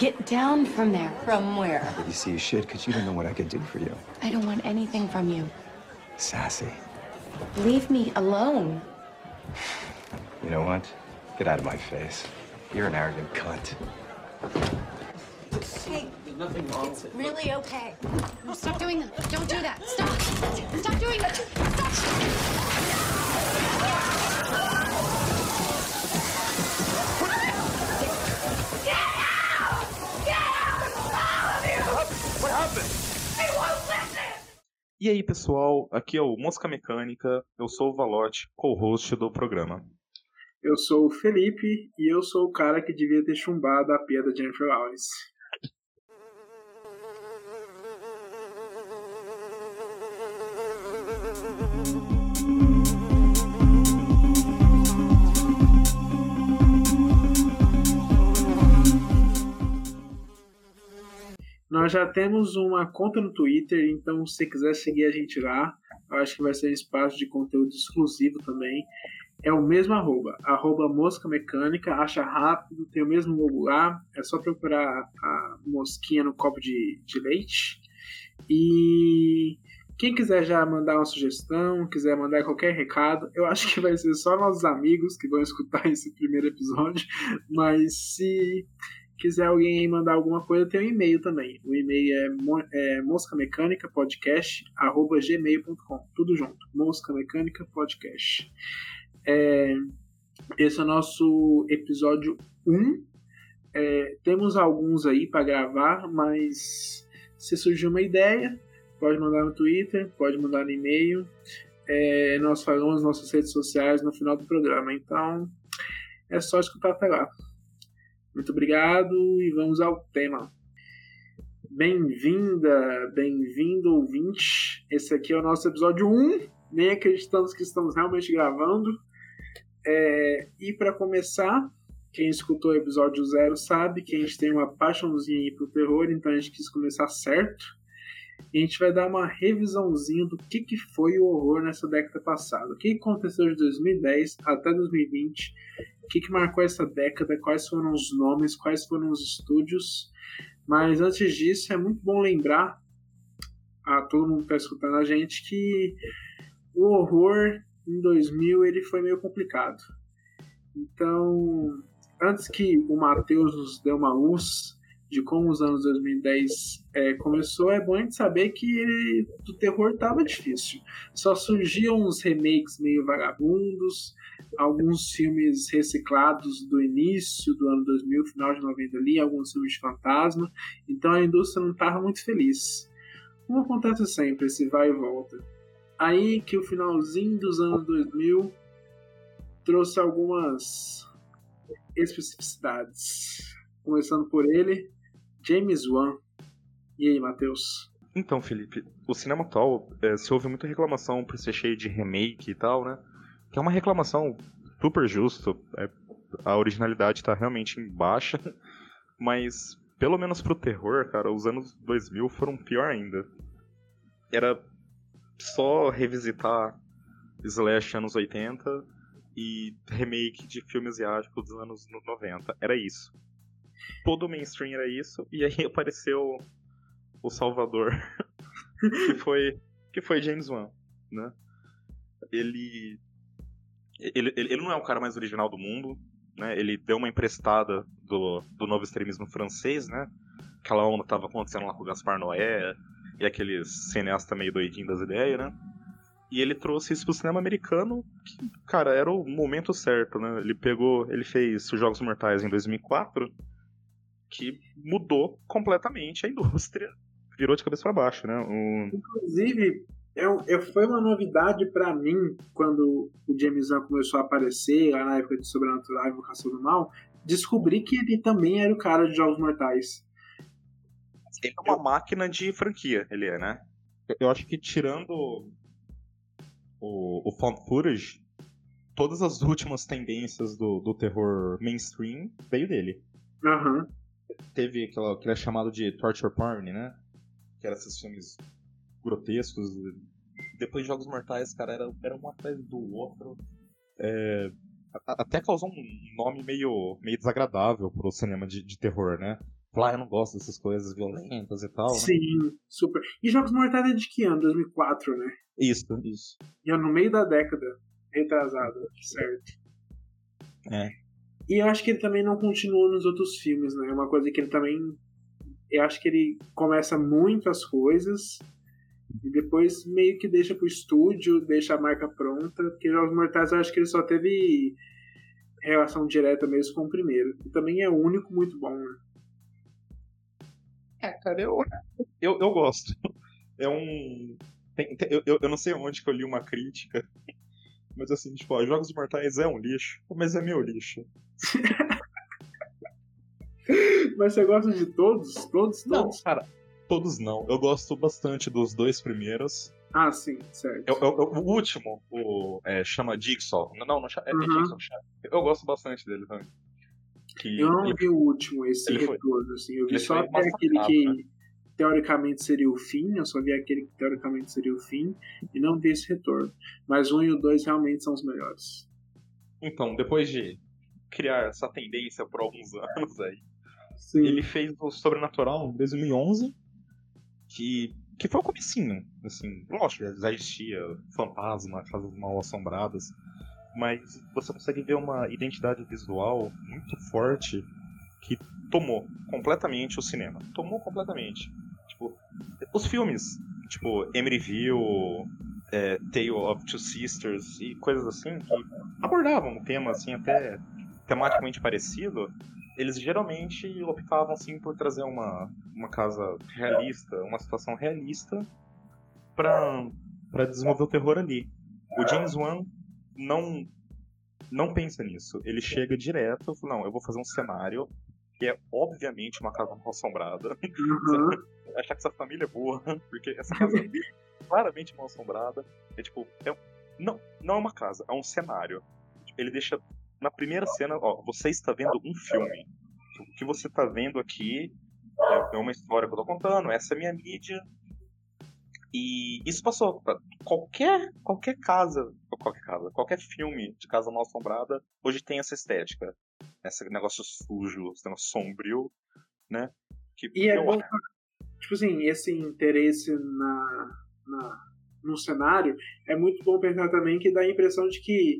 Get down from there. From where? But you see, you should, because you don't know what I could do for you. I don't want anything from you. Sassy. Leave me alone. You know what? Get out of my face. You're an arrogant cunt. Hey, it's really okay. No, stop doing that. Don't do that. Stop. Stop doing that. Stop. E aí, pessoal, aqui é o Mosca Mecânica, eu sou o Valote, co-host do programa. Eu sou o Felipe e eu sou o cara que devia ter chumbado a pia da Jennifer Lawrence. Nós já temos uma conta no Twitter, então se quiser seguir a gente lá, eu acho que vai ser um espaço de conteúdo exclusivo também. É o mesmo arroba, arroba mosca mecânica, acha rápido, tem o mesmo logo lá, é só procurar a mosquinha no copo de, de leite. E quem quiser já mandar uma sugestão, quiser mandar qualquer recado, eu acho que vai ser só nossos amigos que vão escutar esse primeiro episódio, mas se quiser alguém mandar alguma coisa, tem um e-mail também. O e-mail é, mo é moscamecanicapodcast.gmail.com. Tudo junto. Mosca Mecânica Podcast. É, esse é o nosso episódio 1. É, temos alguns aí para gravar, mas se surgir uma ideia, pode mandar no Twitter, pode mandar no e-mail. É, nós falamos nossas redes sociais no final do programa. Então é só escutar até lá. Muito obrigado e vamos ao tema. Bem-vinda, bem-vindo ouvinte. Esse aqui é o nosso episódio 1. Nem acreditamos que estamos realmente gravando. É, e para começar, quem escutou o episódio 0 sabe que a gente tem uma paixãozinha aí pro terror, então a gente quis começar certo. E a gente vai dar uma revisãozinha do que, que foi o horror nessa década passada. O que aconteceu de 2010 até 2020 o que, que marcou essa década, quais foram os nomes, quais foram os estúdios. Mas antes disso, é muito bom lembrar a todo mundo que está escutando a gente que o horror em 2000 ele foi meio complicado. Então, antes que o Matheus nos dê uma luz de como os anos 2010 é, começou, é bom a gente saber que ele, o terror estava difícil. Só surgiam uns remakes meio vagabundos, alguns filmes reciclados do início do ano 2000, final de 90 ali, alguns filmes de fantasma. Então a indústria não estava muito feliz. Como acontece sempre, esse vai e volta. Aí que o finalzinho dos anos 2000 trouxe algumas especificidades. Começando por ele, James Wan. E aí, Matheus? Então, Felipe, o cinema atual é, se ouve muita reclamação por ser cheio de remake e tal, né? Que é uma reclamação super justa. É, a originalidade tá realmente em baixa, mas pelo menos pro terror, cara, os anos 2000 foram pior ainda. Era só revisitar Slash anos 80 e remake de filmes asiáticos dos anos 90. Era isso todo mainstream era isso, e aí apareceu o Salvador, que foi que foi James Wan, né? Ele, ele ele não é o cara mais original do mundo, né? Ele deu uma emprestada do, do novo extremismo francês, né? Aquela onda tava acontecendo lá com o Gaspar Noé e aqueles cineastas meio doidinhos das ideias, né? E ele trouxe isso pro cinema americano, que, cara, era o momento certo, né? Ele pegou, ele fez os Jogos Mortais em 2004, que mudou completamente a indústria. Virou de cabeça para baixo, né? O... Inclusive, eu, eu, foi uma novidade para mim quando o James Wan começou a aparecer lá na época de Sobrenatural e Invocação do Mal, descobri que ele também era o cara de Jogos Mortais. Ele é uma máquina de franquia, ele é, né? Eu acho que tirando o, o found footage, todas as últimas tendências do, do terror mainstream veio dele. Aham. Uhum teve aquela que era chamado de torture porn, né? Que eram esses filmes grotescos. Depois de Jogos Mortais, cara, era, era um atrás do outro. É, até causou um nome meio, meio desagradável pro cinema de, de terror, né? Lá eu não gosto dessas coisas violentas e tal, né? Sim, super. E Jogos Mortais é de que ano? 2004, né? Isso, isso. E é no meio da década retrasada, certo? É. E eu acho que ele também não continua nos outros filmes, né? É uma coisa que ele também. Eu acho que ele começa muito as coisas e depois meio que deixa pro estúdio, deixa a marca pronta. Porque Jogos Mortais eu acho que ele só teve relação direta mesmo com o primeiro. E também é o único muito bom, né? É, cara, eu, eu, eu gosto. É um. tem- tem- eu, eu, eu não sei onde que eu li uma crítica, mas assim, tipo, ó, Jogos Mortais é um lixo, mas é meu lixo. Mas você gosta de todos? Todos? Não, Todos? cara, todos não. Eu gosto bastante dos dois primeiros. Ah, sim, certo. Eu, eu- eu- o último, o é, chama Jigsaw. Não, não, não chama- é, Uhum. Jigsaw. Eu gosto bastante dele também. Que Eu não vi o último, esse ele foi- retorno, assim. Eu vi só até aquele que teoricamente seria o fim, eu só vi aquele que teoricamente seria o fim, e não vi esse retorno. Mas 1 e o 2 realmente são os melhores. Então, depois de criar essa tendência por alguns anos aí, Sim. ele fez o Sobrenatural em 2011, que, que foi o comecinho, assim, lógico, já existia fantasma, casas mal assombradas, mas você consegue ver uma identidade visual muito forte que tomou completamente o cinema. Tomou completamente. Tipo, os filmes, tipo, Emeryville, é, Tale of Two Sisters e coisas assim, que abordavam um tema assim até tematicamente parecido, eles geralmente optavam assim por trazer uma, uma casa realista, uma situação realista para para desenvolver o terror ali. O James Wan não não pensa nisso. Ele chega direto, fala, não, eu vou fazer um cenário que é obviamente uma casa assombrada. Uhum. Achar que essa família é boa, porque essa casa é claramente mal assombrada. É tipo, é, não, não é uma casa, é um cenário. Ele deixa na primeira cena, ó, você está vendo um filme. O que você está vendo aqui é, é uma história que eu tô contando, essa é a minha mídia. E isso passou pra qualquer qualquer casa, qualquer casa, qualquer filme de casa mal assombrada, hoje tem essa estética, esse negócio sujo, esse negócio sombrio, né? Que E é bom, tipo assim, esse interesse na, na, no cenário é muito bom pensar também que dá a impressão de que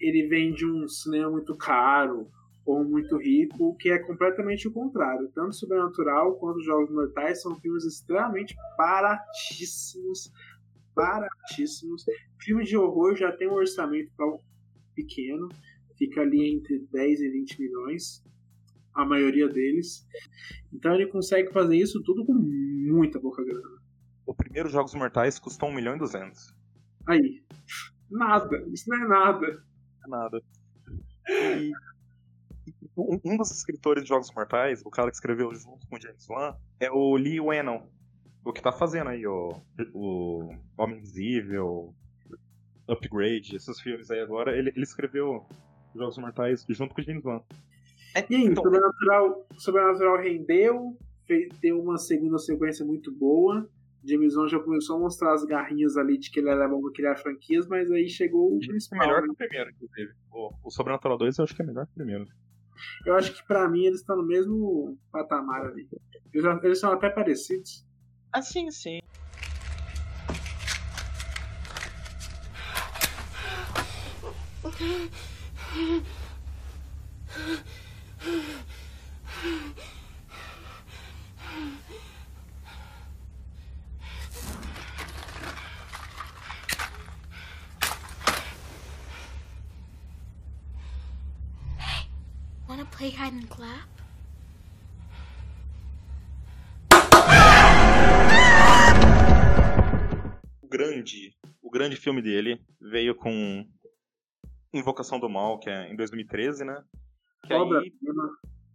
ele vem de um cinema muito caro ou muito rico, o que é completamente o contrário. Tanto Sobrenatural quanto Jogos Mortais são filmes extremamente baratíssimos. Baratíssimos. Filme de horror já tem um orçamento pra- pequeno, fica ali entre 10 e 20 milhões, a maioria deles. Então ele consegue fazer isso tudo com muita pouca grana. O primeiro Jogos Mortais custou 1 milhão e 200. Aí, nada, isso não é nada. Nada. E um, um dos escritores de Jogos Mortais, o cara que escreveu junto com o James Wan, é o Lee Wennon. O que tá fazendo aí o, o Homem Invisível, Upgrade, esses filmes aí agora, ele, ele escreveu Jogos Mortais junto com o James Wan. É, E aí, então, Sobrenatural, Sobrenatural rendeu, fez, deu uma segunda sequência muito boa. James Wan já começou a mostrar as garrinhas ali de que ele era bom pra criar franquias, mas aí chegou o é principal. melhor né? que o primeiro, inclusive. O, o Sobrenatural 2 eu acho que é melhor que o primeiro. Eu acho que pra mim eles estão no mesmo patamar ali. Eles, eles são até parecidos. Ah, sim, sim. Wanna play hide and clap? o grande, o grande filme dele veio com Invocação do Mal, que é em 2013, né? Que Obra. aí,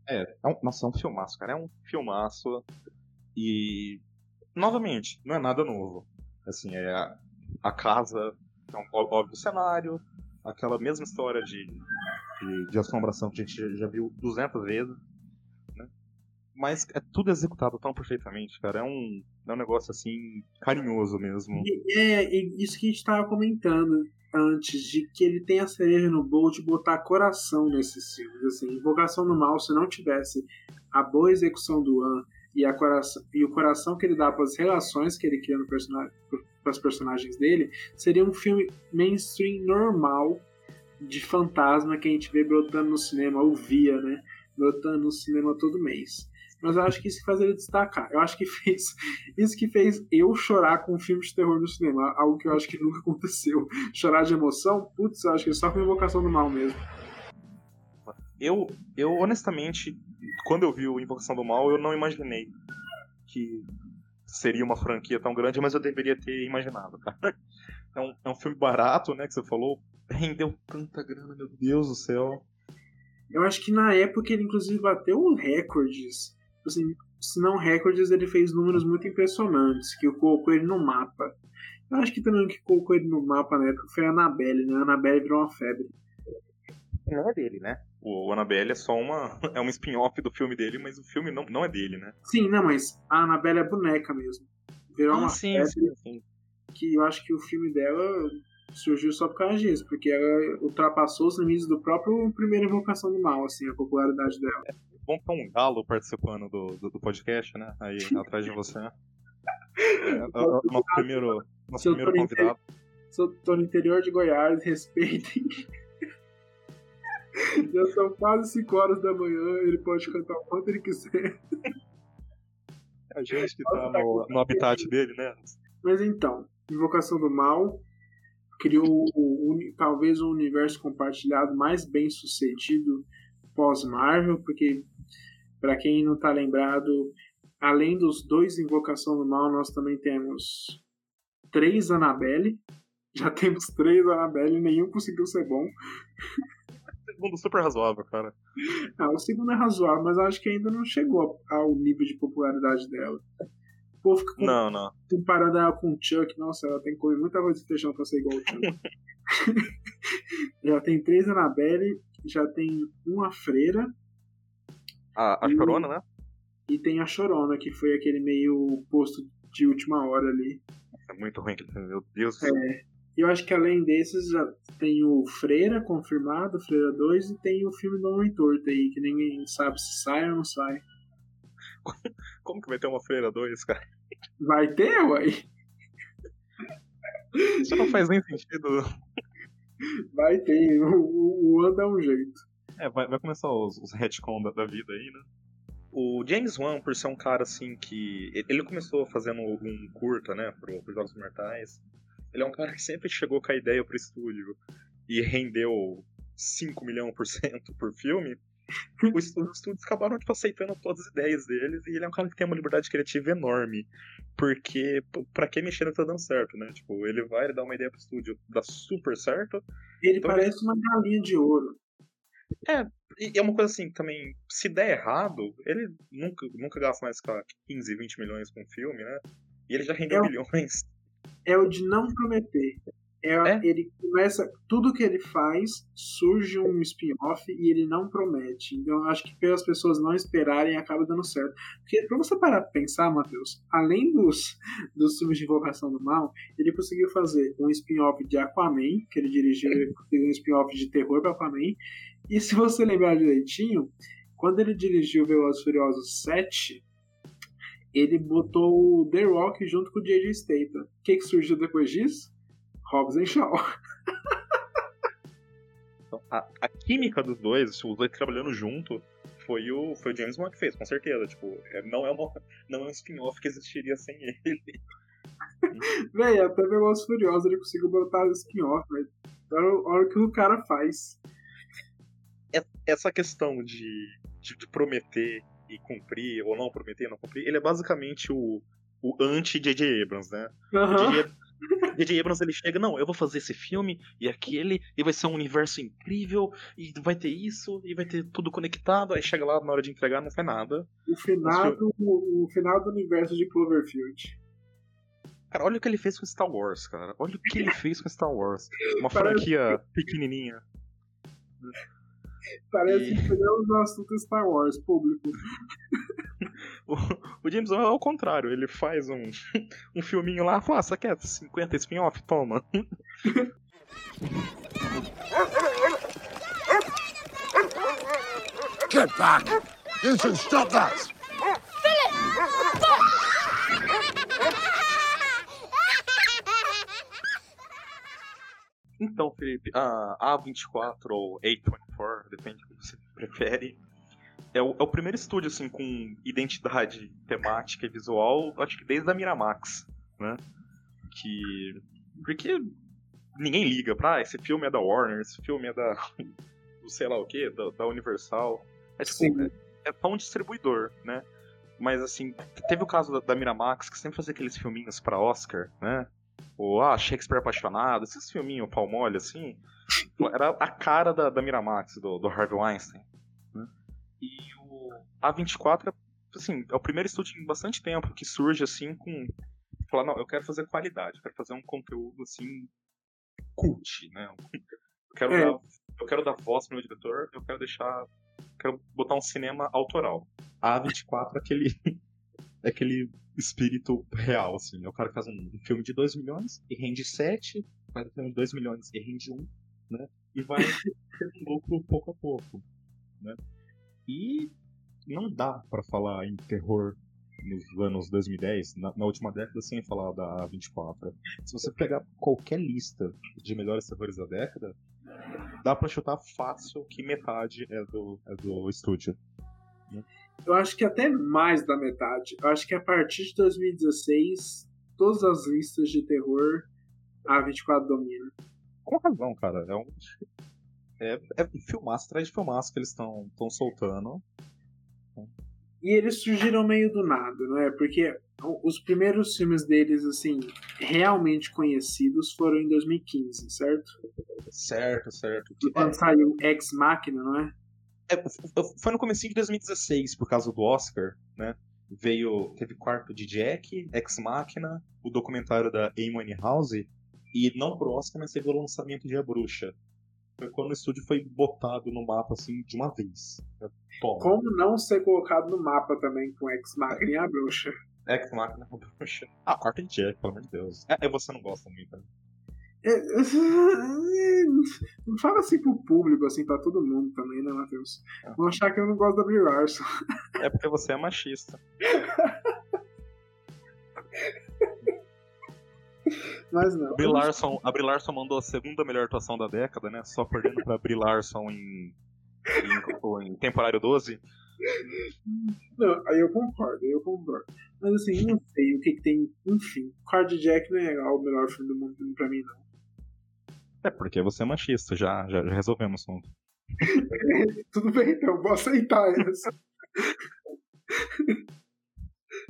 é, é um, nossa, é um filmaço, cara, é um filmaço e novamente, não é nada novo. Assim, é a, a casa, é um óbvio cenário, aquela mesma história de, de, de assombração que a gente já- viu 200 vezes, né? Mas é tudo executado tão perfeitamente, cara. É um, é um negócio assim carinhoso mesmo. É e isso que a gente tava comentando antes, de que ele tem a cereja no bolo de botar coração nesses filmes. Assim, Invocação do Mal, se não tivesse a boa execução do An e, a coração, e o coração que ele dá para as relações que ele cria no personagem, para os personagens dele, seria um filme mainstream normal de fantasma que a gente vê brotando no cinema, ou via, né? Brotando no cinema todo mês. Mas eu acho que isso faz ele destacar. Eu acho que fez isso que fez eu chorar com um filme de terror no cinema, algo que eu acho que nunca aconteceu. Chorar de emoção, putz, eu acho que é só com Invocação do Mal mesmo. Eu, eu honestamente, quando eu vi o Invocação do Mal, eu não imaginei que seria uma franquia tão grande, mas eu deveria ter imaginado, cara. É um, é um filme barato, né, que você falou, rendeu tanta grana, meu Deus do céu. Eu acho que na época ele inclusive bateu recordes. Assim, se não recordes, ele fez números muito impressionantes, que colocou ele no mapa. Eu acho que também o que colocou ele no mapa na época foi a Annabelle, né? A Annabelle virou uma febre. Não é dele, né? O Annabelle é só uma. É um spin-off do filme dele, mas o filme não, não é dele, né? Sim, não, mas a Annabelle é boneca mesmo. Virou ah, uma sim, febre sim, sim. que eu acho que o filme dela surgiu só por causa disso, porque ela ultrapassou os limites do próprio Primeira Invocação do Mal, assim, a popularidade dela. Bom ter um galo participando do, do, do podcast, né? Aí atrás de você. É, o- o nosso primeiro, nosso Se primeiro convidado. Se eu tô no interior de Goiás, respeitem. Já são quase 5 horas da manhã, ele pode cantar o quanto ele quiser. A gente que tá no, no habitat dele, né? Mas então, Invocação do Mal criou o uni- talvez o universo compartilhado mais bem sucedido pós-Marvel, porque para quem não tá lembrado, além dos dois Invocação do Mal, nós também temos três Annabelle. Já temos três Annabelle, nenhum conseguiu ser bom. Segundo super razoável, cara. Ah, o segundo é razoável, mas acho que ainda não chegou ao nível de popularidade dela. O povo fica com- Não, não. comparando ela com o Chuck, nossa, ela tem que comer muita arroz e feijão pra ser igual o Chuck. já tem três Annabelle, já tem uma freira A, a E- Chorona, né? e tem a Chorona, que foi aquele meio posto de última hora ali. É muito ruim meu Deus. E eu acho que além desses, já tem o Freira confirmado, Freira 2, e tem o filme do Homem Torto aí, que ninguém sabe se sai ou não sai. Como que vai ter uma Freira 2, cara? Vai ter, uai? Isso não faz nem sentido. Vai ter. O, o, o dá um jeito. É, vai, vai começar os, os retcon da, da vida aí, né? O James Wan, por ser um cara assim que. Ele começou fazendo um curta, né, pro, pro Jogos Mortais. Ele é um cara que sempre chegou com a ideia pro estúdio e rendeu 5 milhões por cento por filme. Os estúdios acabaram tipo, aceitando todas as ideias deles e ele é um cara que tem uma liberdade criativa enorme. Porque, pra que mexer não tá dando certo, né? Tipo, ele vai, ele dá uma ideia pro estúdio, dá super certo, Ele Então, parece uma galinha de ouro. E é uma coisa assim, também, se der errado, ele nunca, nunca gasta mais que 15, 20 milhões com um filme, né? E ele já rendeu É o- milhões. É o de não prometer. É, É? Ele começa. Tudo que ele faz surge um spin-off e ele não promete. Então eu acho que pelas pessoas não esperarem acaba dando certo. Porque pra você parar pra pensar, Matheus, além dos, dos filmes de Invocação do Mal, ele conseguiu fazer um spin-off de Aquaman, que ele dirigiu, ele um spin-off de terror pra Aquaman. E se você lembrar direitinho, quando ele dirigiu Velozes Furiosos 7, ele botou o The Rock junto com o J.J. Statham. O que, que surgiu depois disso? Hobbs and Shaw. A, a química dos dois, os dois trabalhando junto, foi o, foi o James Wan que fez, com certeza. Tipo, é- não é, uma, não é um spin-off que existiria sem ele. Véi, até Velozes e Furiosos ele conseguiu botar o spin-off, velho. Olha, o que o cara faz. Essa questão de, de, de prometer e cumprir, ou não prometer e não cumprir, ele é basicamente o, o anti-J.J. Abrams, né? Aham. J.J. J.J. Abrams ele chega, não, eu vou fazer esse filme e aquele, e vai ser um universo incrível, e vai ter isso, e vai ter tudo conectado, aí chega lá na hora de entregar não faz nada. O final, do, o final do universo de Cloverfield. Cara, olha o que ele fez com Star Wars, cara. Olha o que ele fez com Star Wars. Uma franquia pequenininha. Parece E- que pegamos o assunto Star Wars, público. O, o James Wan é ao contrário, ele faz um, um filminho lá, fala, ah, você quer 50 spin-off? Toma. Get back! You two stop that! Então, Felipe, a A24 ou A24, depende do que você prefere, é o, é o primeiro estúdio assim com identidade temática e visual, acho que desde a Miramax, né? Que porque ninguém liga pra ah, esse filme é da Warner, esse filme é da do sei lá o que, da, da, Universal. É tipo, é, é só um distribuidor, né? Mas assim, teve o caso da, da Miramax que sempre fazia aqueles filminhos para Oscar, né? Ou, ah, Shakespeare apaixonado, esses filminhos pau mole, assim, era a cara da, da Miramax, do, do Harvey Weinstein. Né? E o A24, assim, é o primeiro estúdio em bastante tempo que surge, assim, com... Falar, não, eu quero fazer qualidade, eu quero fazer um conteúdo, assim, cult, né? Eu quero, é. dar, eu quero dar voz pro meu diretor, eu quero deixar... Quero botar um cinema autoral. A A24 é aquele... é aquele espírito real, assim. É o cara que faz um, filme de 2 milhões e rende 7, faz um filme de 2 milhões e rende 1, né? E vai tendo lucro pouco a pouco, né? E não dá para falar em terror nos anos 2010, na, na, última década, sem falar da 24. Se você pegar qualquer lista de melhores terrores da década, dá para chutar fácil que metade é do, é do estúdio. Né? Eu acho que até mais da metade. Eu acho que a partir de 2016, todas as listas de terror, a 24 domina. Com razão, cara. É um. É, é filmaço atrás de filmaço que eles estão soltando. E eles surgiram meio do nada, não é? Porque os primeiros filmes deles, assim, realmente conhecidos foram em 2015, certo? Certo, certo. Quando é. saiu Ex Machina, não é? É, foi no começo de 2016, por causa do Oscar, né? Veio, teve quarto de Jack, Ex Machina, o documentário da Amy House, e não pro Oscar, mas teve o lançamento de A Bruxa. Foi quando o estúdio foi botado no mapa, assim, de uma vez. Toma. Como não ser colocado no mapa também com Ex Machina e A Bruxa? Ex Machina e A Bruxa. Ah, quarto de Jack, pelo amor de Deus. É, você não gosta muito, né? Não fala assim pro público, assim, pra todo mundo também, né, Matheus? É. Vão achar que eu não gosto da Brie Larson. É porque você é machista. Mas não. Brie Larson, a Brie Larson mandou a segunda melhor atuação da década, né? Só perdendo pra Brie Larson em, em, em temporário 12. Não, aí eu concordo, aí eu concordo. Mas assim, não sei o que, que tem. Enfim, Card Jack não é o melhor filme do mundo pra mim, não. É porque você é machista, já, já, já resolvemos o assunto. Tudo bem, então, vou aceitar isso.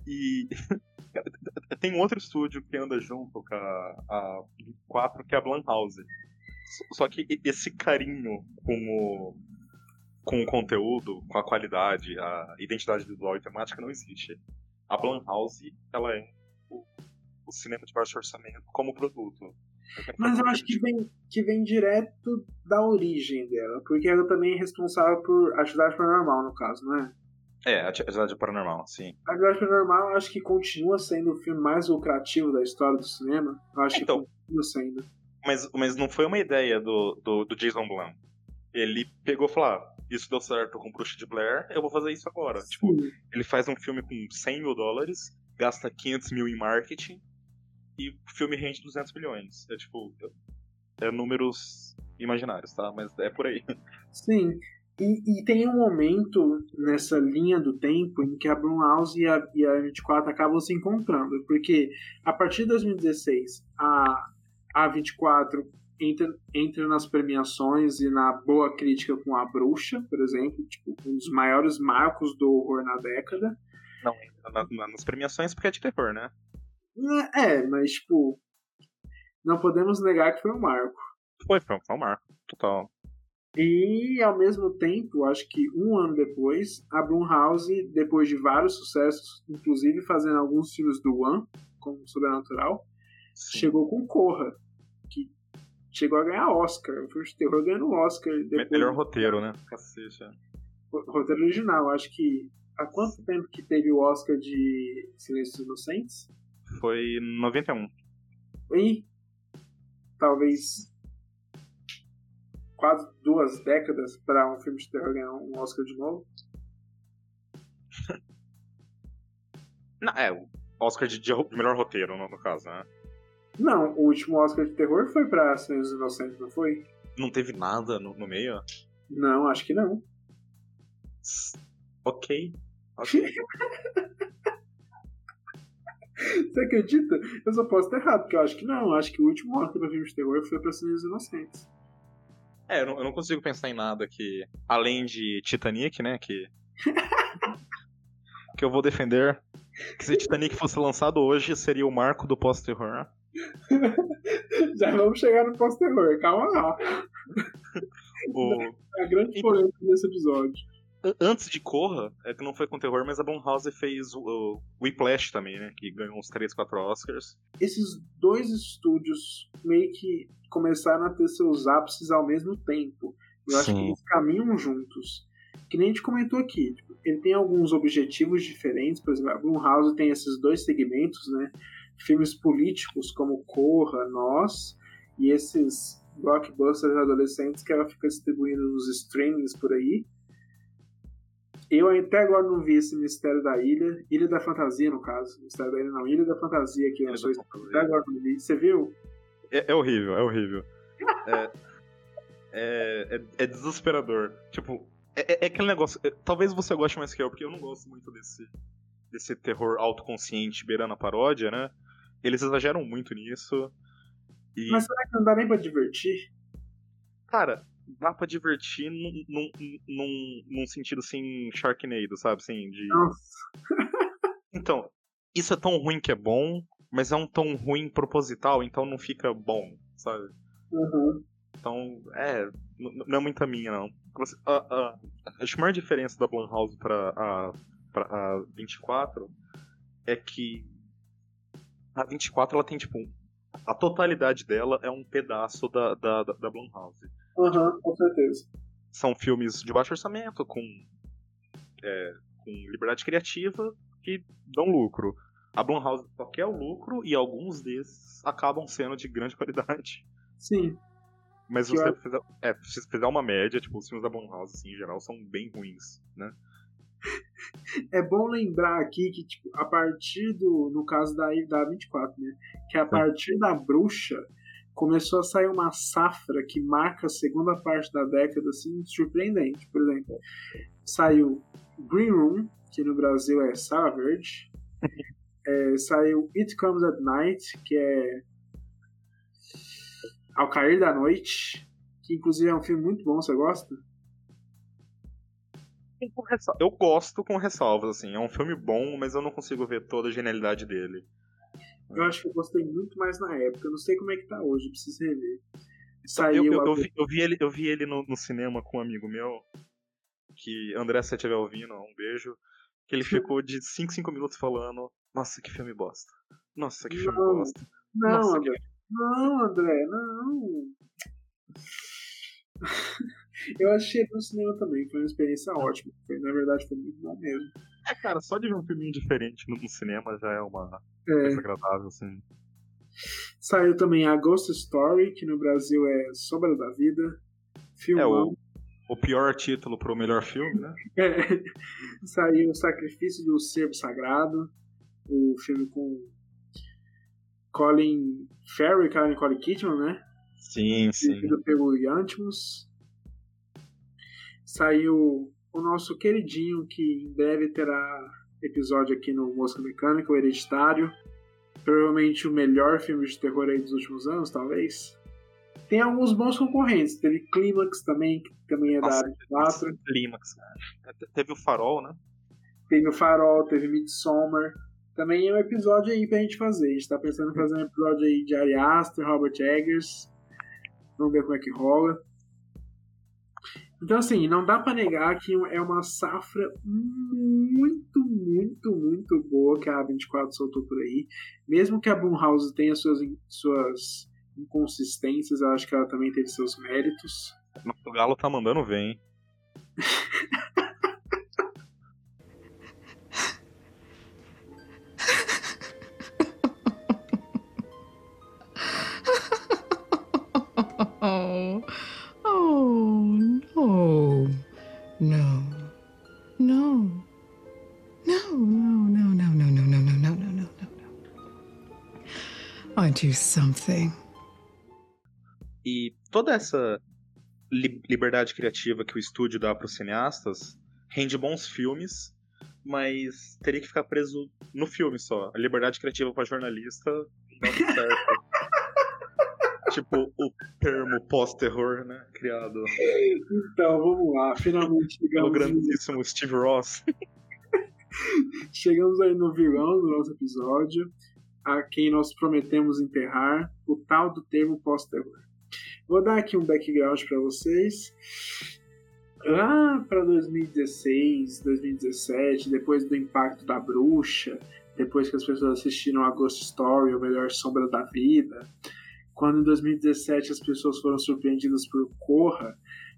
e tem um outro estúdio que anda junto com a, a 4, que é a Blumhouse. Só que esse carinho com o, com o conteúdo, com a qualidade, a identidade visual e temática não existe. A Blumhouse, ela é o, o cinema de baixo orçamento como produto. Mas eu acho que vem, que vem direto da origem dela, porque ela também é responsável por Atividade Paranormal, no caso, não é? É, Atividade Paranormal, sim. Atividade Paranormal eu acho que continua sendo o filme mais lucrativo da história do cinema. Eu acho então, que continua sendo. Mas, mas não foi uma ideia do, do, do Jason Blum. Ele pegou e falou: ah, isso deu certo com Bruxa de Blair, eu vou fazer isso agora. Sim. Tipo, ele faz um filme com 100 mil dólares, gasta 500 mil em marketing, e o filme rende 200 milhões. É tipo. É números imaginários, tá? Mas é por aí. Sim. E, e, tem um momento nessa linha do tempo em que a Blumhouse e a, e a 24 acabam se encontrando, porque a partir de 2016 a, a 24 entra, entra nas premiações e na boa crítica com A Bruxa, por exemplo, tipo, um dos maiores marcos do horror na década. Não, na, na, nas premiações porque é de terror, né? É, mas, tipo, não podemos negar que foi um marco. Foi, foi um marco, total. E, ao mesmo tempo, acho que um ano depois, a Blumhouse, depois de vários sucessos, inclusive fazendo alguns filmes do One, como Sobrenatural, Sim. chegou com Corra, que chegou a ganhar Oscar. O filme de terror ganhando Oscar. Depois... Melhor roteiro, né? Cacete. É. Roteiro original, acho que. Há quanto tempo que teve o Oscar de Silêncios Inocentes? Foi 91. E talvez quase duas décadas para um filme de terror ganhar um Oscar de novo. Não, é, o Oscar de, de melhor roteiro, no, no caso, né? Não, o último Oscar de terror foi pra dos Inocentes, não foi? Não teve nada no, no meio? Não, acho que não. Ok. Ok. Você acredita? Eu só posso estar errado, porque eu acho que não. Eu acho que o último Oscar pra filme de terror foi pra Silêncio dos Inocentes. É, eu não, eu não consigo pensar em nada que. Além de Titanic, né? Que. que eu vou defender. Que se Titanic fosse lançado hoje, seria o marco do pós-terror. Já vamos chegar no pós-terror, calma lá. O... A grande polêmica desse episódio. Antes de Corra, é que não foi com terror, mas a Blumhouse fez o, o Whiplash também, né? Que ganhou uns 3, 4 Oscars. Esses dois estúdios meio que começaram a ter seus ápices ao mesmo tempo. Eu acho Sim. que eles caminham juntos. Que nem a gente comentou aqui. Tipo, ele tem alguns objetivos diferentes. Por exemplo, a Blumhouse tem esses dois segmentos, né? Filmes políticos como Corra, Nós, e esses blockbusters adolescentes que ela fica distribuindo nos streamings por aí. Eu até agora não vi esse Mistério da Ilha, Ilha da Fantasia, no caso. Mistério da Ilha não, Ilha da Fantasia que lançou isso. Até agora não vi. Você viu? É, é horrível, é horrível. É, é, é- é desesperador. Tipo, é, é- é aquele negócio. é, talvez você goste mais que eu, porque eu não gosto muito desse, desse terror autoconsciente beirando a paródia, né? Eles exageram muito nisso. E, Mas será que não dá nem pra divertir? cara, dá pra divertir num, num, num, num sentido assim, Sharknado, sabe? Assim, de. Então, isso é tão ruim que é bom, mas é um tão ruim proposital, então não fica bom, sabe? Uhum. Então, é, não é muita minha, não. A, a, acho que a maior diferença da Blumhouse pra a, pra a 24 é que a 24 ela tem, tipo, a totalidade dela é um pedaço da, da, da, da Blumhouse. Uhum, com certeza. São filmes de baixo orçamento, com, é, com liberdade criativa, que dão lucro. A Blumhouse só quer o lucro e alguns desses acabam sendo de grande qualidade. Sim. Mas se você eu- fizer, é, se fizer uma média, tipo, os filmes da Blumhouse, assim, em geral, são bem ruins, né? É bom lembrar aqui que, tipo, a partir do. No caso da, da 24, né? Que a partir da bruxa começou a sair uma safra que marca a segunda parte da década, assim, surpreendente. Por exemplo, saiu Green Room, que no Brasil é Savage. É, saiu It Comes at Night, que é Ao Cair da Noite, que inclusive é um filme muito bom, você gosta? Eu gosto com ressalvas, assim. É um filme bom, mas eu não consigo ver toda a genialidade dele. Eu acho que eu gostei muito mais na época. Eu não sei como é que tá hoje, eu preciso rever. Eu, Saiu eu, a- eu vi, eu vi ele, eu vi ele no, no cinema com um amigo meu, que André, se você estiver ouvindo, um beijo, que ele ficou de 5, 5 minutos falando, nossa, que filme bosta. Nossa, que filme Não. bosta. Não, Nossa, André. Não, André, não. Eu achei no cinema também, foi uma experiência ótima. Foi, na verdade, foi muito bom mesmo. É, cara, só de ver um filminho diferente no, cinema já é uma É, coisa agradável, assim. saiu também a Ghost Story, que no Brasil é Sombra da Vida. É Filmão. o, o pior título pro melhor filme, né? É. Saiu O Sacrifício do Servo Sagrado, o filme com Colin Farrell e Karen Nicole Kidman, né? Sim, sim. dirigido pelo Yantimos. Saiu o nosso queridinho, que em breve terá episódio aqui no Mosca Mecânica, o Hereditário. Provavelmente o melhor filme de terror aí dos últimos anos, talvez. Tem alguns bons concorrentes. Teve Clímax também, que também é da Nossa, área 4. esse Clímax, Teve o Farol, né? Teve o Farol, teve Midsommar. Também é um episódio aí pra gente fazer. A gente tá pensando em fazer um episódio aí de Ari Aster, Robert Eggers. Vamos ver como é que rola. Então, assim, não dá pra negar que é uma safra muito, muito, muito boa que a A24 soltou por aí. Mesmo que a Blumhouse tenha suas, suas inconsistências, eu acho que ela também teve seus méritos. O Galo tá mandando ver, hein? something. E toda essa li liberdade criativa que o estúdio dá para os cineastas rende bons filmes, mas teria que ficar preso no filme só. A liberdade criativa para jornalista não certo. tipo o termo pós-terror, né? Criado. Então, vamos lá. Finalmente chegamos. O grandíssimo Steve Ross. chegamos aí no vilão do nosso episódio, a quem nós prometemos enterrar, o tal do termo pós-terror. Vou dar aqui um background para vocês. Lá para 2016, 2017, depois do impacto da bruxa, depois que as pessoas assistiram a Ghost Story, ou melhor, Sombra da Vida, quando em 2017 as pessoas foram surpreendidas por Corra,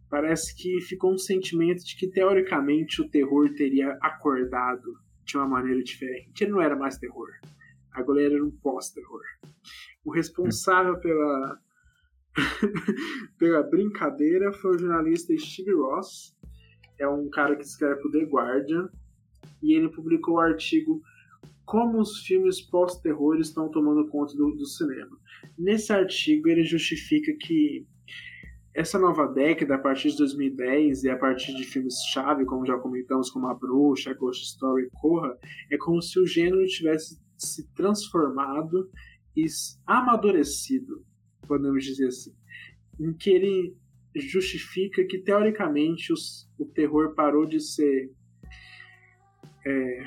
parece que ficou um sentimento de que teoricamente o terror teria acordado de uma maneira diferente. Ele não era mais terror. Agora ele era um pós-terror. O responsável pela pela brincadeira foi o jornalista Steve Ross. É um cara que escreve pro The Guardian. E ele publicou o artigo Como os filmes pós-terror estão tomando conta do, do cinema. Nesse artigo ele justifica que essa nova década, a partir de 2010 e a partir de filmes-chave, como já comentamos, como A Bruxa, Ghost Story, Corra, é como se o gênero tivesse se transformado e amadurecido podemos dizer assim, em que ele justifica que teoricamente os, o terror parou de ser. É,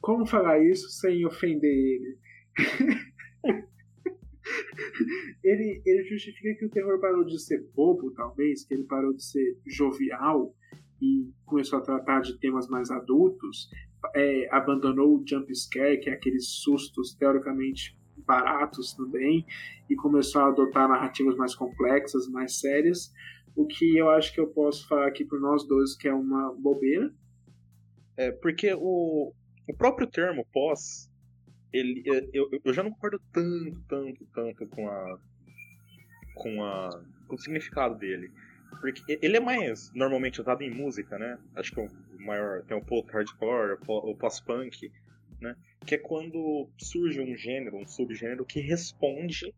como falar isso sem ofender ele? ele? Ele justifica que o terror parou de ser bobo, talvez, que ele parou de ser jovial e começou a tratar de temas mais adultos, é, abandonou o jump scare, que é aqueles sustos teoricamente baratos também e começou a adotar narrativas mais complexas, mais sérias, o que eu acho que eu posso falar aqui por nós dois que é uma bobeira. É, porque o, o próprio termo pós, ele, eu, eu já não concordo tanto, tanto, tanto com a com a com o significado dele. Porque ele é mais normalmente usado em música, né? Acho que o maior tem o post-hardcore, o post-punk, né? Que é quando surge um gênero, um subgênero que responde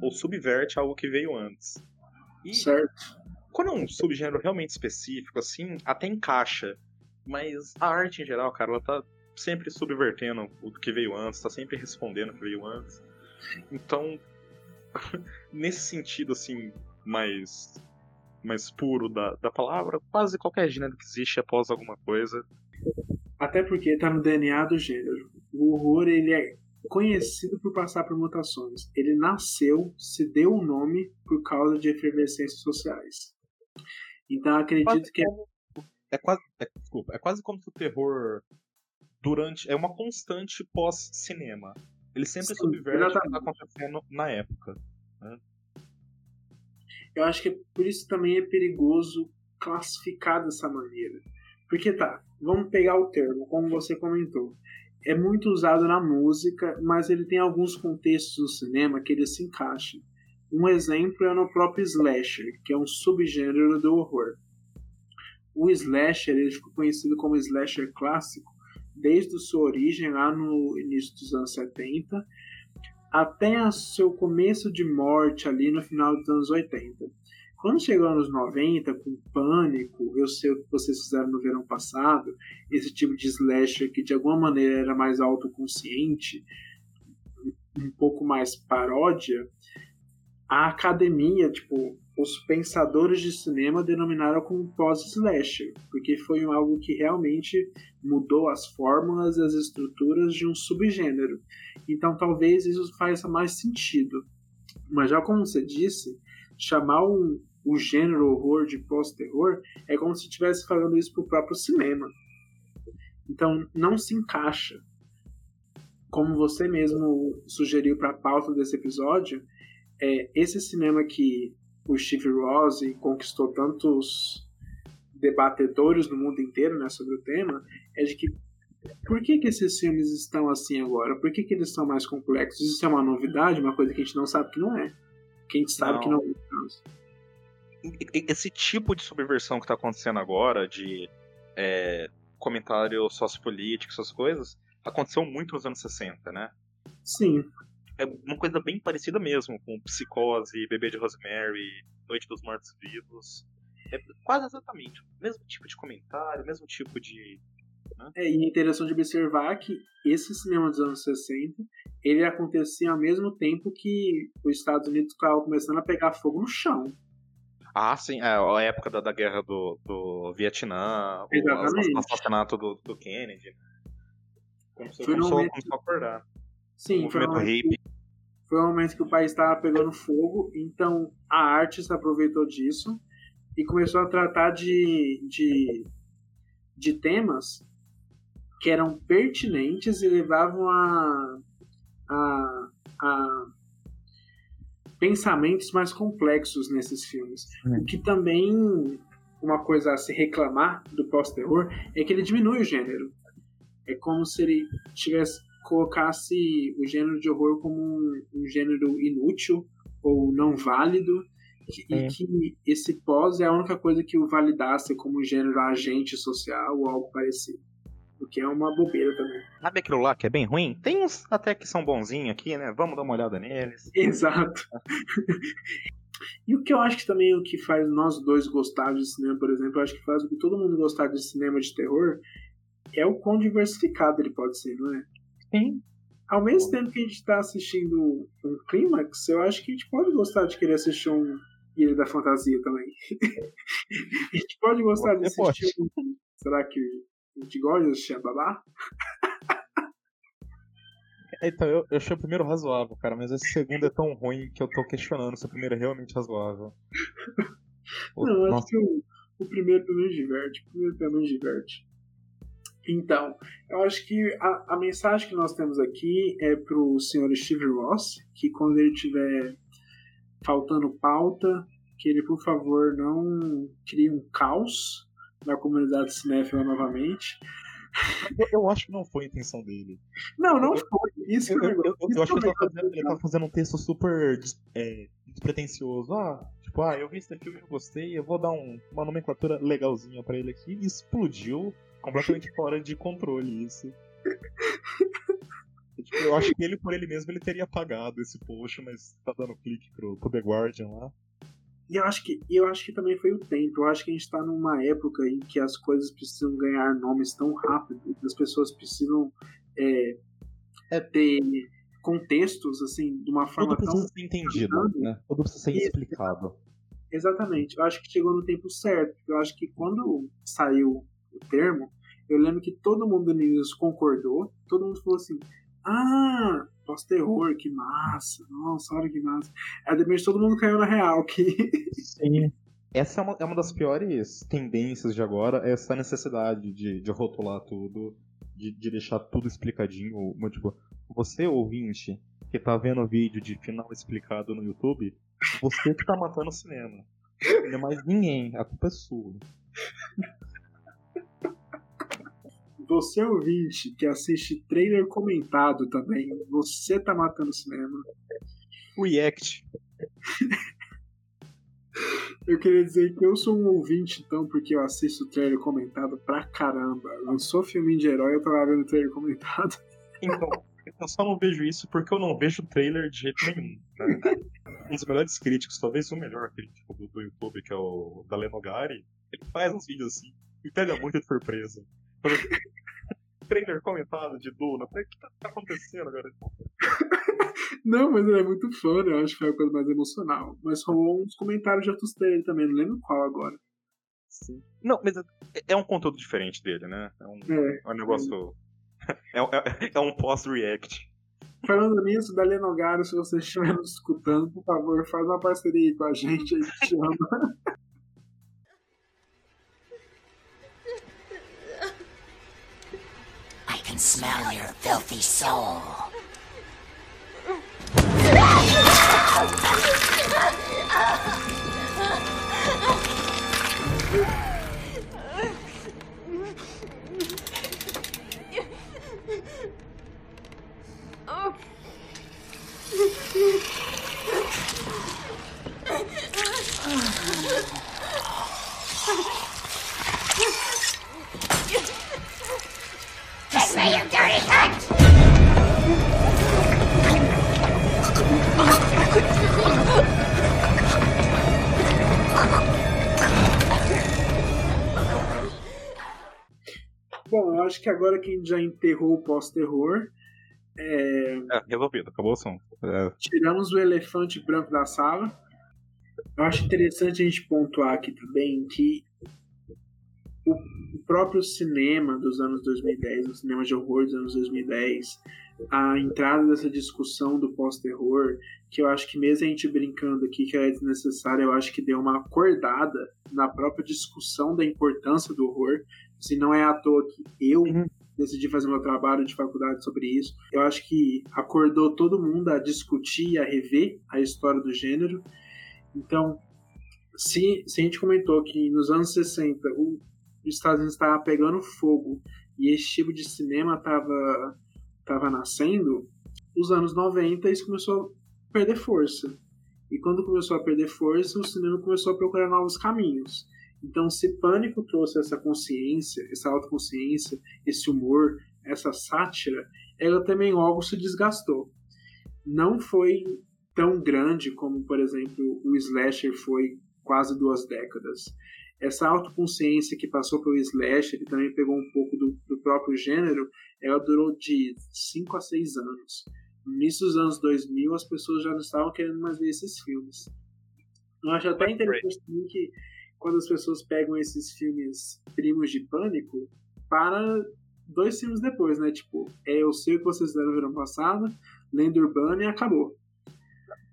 ou subverte algo que veio antes. E certo. Quando é um subgênero realmente específico, assim, até encaixa. Mas a arte em geral, cara, ela tá sempre subvertendo o que veio antes, tá sempre respondendo o que veio antes. Então, nesse sentido, assim, mais, mais puro da, da palavra, quase qualquer gênero que existe após alguma coisa até porque está no DNA do gênero. O horror ele é conhecido por passar por mutações. Ele nasceu, se deu o um nome por causa de efervescências sociais. Então acredito que é quase, é, desculpa, é quase como se o terror durante é uma constante pós cinema. Ele sempre Sim, subverte o que está acontecendo na época. Né? Eu acho que por isso também é perigoso classificar dessa maneira. Porque tá, vamos pegar o termo, como você comentou. É muito usado na música, mas ele tem alguns contextos no cinema que ele se encaixa. Um exemplo é no próprio slasher, que é um subgênero do horror. O slasher ele ficou conhecido como slasher clássico desde sua origem lá no início dos anos 70 até seu começo de morte ali no final dos anos 80. Quando chegou anos 90, com Pânico, eu sei o que vocês fizeram no verão passado, esse tipo de slasher que de alguma maneira era mais autoconsciente, um pouco mais paródia, a academia, tipo, os pensadores de cinema denominaram como pós-slasher, porque foi algo que realmente mudou as fórmulas e as estruturas de um subgênero. Então talvez isso faça mais sentido. Mas já como você disse, chamar o gênero horror de pós-terror, é como se estivesse falando isso pro próprio cinema. Então não se encaixa. Como você mesmo sugeriu para a pauta desse episódio, é esse cinema que o Steve Ross conquistou tantos debatedores no mundo inteiro né, sobre o tema, é de que por que, que esses filmes estão assim agora? Por que, que eles são mais complexos? Isso é uma novidade, uma coisa que a gente não sabe que não é. Que a gente sabe não. que não é esse tipo de subversão que está acontecendo agora, de é, comentário sociopolítico, essas coisas, aconteceu muito nos anos 60, né? Sim. É uma coisa bem parecida mesmo, com Psicose, Bebê de Rosemary, Noite dos Mortos Vivos. É quase exatamente o mesmo tipo de comentário, o mesmo tipo de. Né? É, e é interessante de observar que esse cinema dos anos 60 ele acontecia ao mesmo tempo que os Estados Unidos estavam começando a pegar fogo no chão. Ah, sim, é a época da, da guerra do, do Vietnã, Exatamente. o assassinato do, do Kennedy. Começou, no começou, momento- começou a acordar. Sim, o foi um, hippie. foi um momento que o país estava pegando fogo, então a arte se aproveitou disso e começou a tratar de, de, de temas que eram pertinentes e levavam a, a, a pensamentos mais complexos nesses filmes. O que também, uma coisa a se reclamar do pós-terror, é que ele diminui o gênero. É como se ele tivesse colocasse o gênero de horror como um, um gênero inútil ou não válido e É. que esse pós é a única coisa que o validasse como um gênero agente social ou algo parecido. O que é uma bobeira também. Sabe aquilo lá que é bem ruim? Tem uns até que são bonzinhos aqui, né? Vamos dar uma olhada neles. Exato. e o que eu acho que também o que faz nós dois gostar de cinema, por exemplo, eu acho que faz o que todo mundo gostar de cinema de terror é o quão diversificado ele pode ser, não é? Sim. Ao mesmo tempo que a gente está assistindo um clímax, eu acho que a gente pode gostar de querer assistir um Ilha da Fantasia também. a gente pode gostar de assistir um. Será que a gente gosta de assistir a babá? Então, eu, eu achei o primeiro razoável, cara, mas esse segundo é tão ruim que eu tô questionando se o primeiro é realmente razoável. Não, eu nossa, acho que o, o primeiro pelo menos diverte. O primeiro pelo menos diverte. Então, eu acho que a, a mensagem que nós temos aqui é pro senhor Steve Ross, que quando ele tiver faltando pauta, que ele, por favor, não crie um caos na comunidade cinéfila novamente. eu, eu acho que não foi a intenção dele. Não, não foi. Isso Eu, eu, eu, eu, eu acho que ele eu tá, fazendo, ele tá fazendo um texto super é, despretensioso. Ah, tipo, ah, eu vi esse filme e eu gostei, eu vou dar um- uma nomenclatura legalzinha pra ele aqui. E explodiu completamente fora de controle isso. E, tipo, eu acho que ele, por ele mesmo, ele teria apagado esse post, mas tá dando clique pro, pro The Guardian lá. E eu acho que e eu acho que também foi o tempo. Eu acho que a gente está numa época em que as coisas precisam ganhar nomes tão rápido, que as pessoas precisam é, é ter contextos assim de uma forma Tudo tão precisa ser entendido, né? Tudo precisa ser Isso. explicado. exatamente. Eu acho que chegou no tempo certo. Eu acho que quando saiu o termo, eu lembro que todo mundo nisso concordou. Todo mundo falou assim: "Ah, pós-terror, que massa! Nossa, olha que massa!" Aí depois todo mundo caiu na real que Sim. Essa é uma, é uma das piores tendências de agora, essa necessidade de, de rotular tudo, de, de deixar tudo explicadinho. Tipo, você, ouvinte, que tá vendo o vídeo de final explicado no YouTube, você que tá matando o cinema. Não é mais ninguém, a culpa é sua. Você ouvinte que assiste trailer comentado também, você tá matando o cinema. React. Eu queria dizer que eu sou um ouvinte, então, porque eu assisto trailer comentado pra caramba. Lançou filme de herói, eu tava vendo trailer comentado. Então, eu só não vejo isso porque eu não vejo trailer de jeito nenhum. né? Um dos melhores críticos, talvez o melhor crítico do, do YouTube, que é o Dalenogari, ele faz uns vídeos assim, me pega muito de surpresa. Trailer comentado de Duna, o que tá, tá acontecendo agora? Não, mas ele é muito fã, né? eu acho que foi a coisa mais emocional. Mas rolou uns comentários de outros trailers também, não lembro qual agora. Sim. Não, mas é, é um conteúdo diferente dele, né? É um, É. é um negócio. É, é, é um post-react. Falando nisso, da Lenogaro, se você estiver nos escutando, por favor, faz uma parceria aí com a gente, a gente te smell your filthy soul. Kiss Bom, eu acho que agora que a gente já enterrou o pós-terror. É... é... resolvido, acabou o som. É... Tiramos o elefante branco da sala. Eu acho interessante a gente pontuar aqui também que o próprio cinema dos anos 2010, o cinema de horror dos anos 2010, a entrada dessa discussão do pós-terror, que eu acho que mesmo a gente brincando aqui que ela é desnecessária, eu acho que deu uma acordada na própria discussão da importância do horror. Se não é à toa que eu decidi fazer meu trabalho de faculdade sobre isso. Eu acho que acordou todo mundo a discutir, a rever a história do gênero. Então, se, se a gente comentou que nos anos 60 o, os Estados Unidos estava pegando fogo e esse tipo de cinema estava tava nascendo, os anos 90 isso começou a perder força. E quando começou a perder força, o cinema começou a procurar novos caminhos. Então, se Pânico trouxe essa consciência, essa autoconsciência, esse humor, essa sátira, ela também logo se desgastou. Não foi tão grande como, por exemplo, o slasher foi quase duas décadas. Essa autoconsciência que passou pelo slasher e também pegou um pouco do, do próprio gênero, ela durou de 5 a 6 anos. No início dos anos 2000, as pessoas já não estavam querendo mais ver esses filmes. Eu acho até interessante também que quando as pessoas pegam esses filmes primos de pânico, para dois filmes depois, né? Tipo, é Eu Sei O Que Vocês Fizeram no Verão Passado, Lenda Urbana e acabou.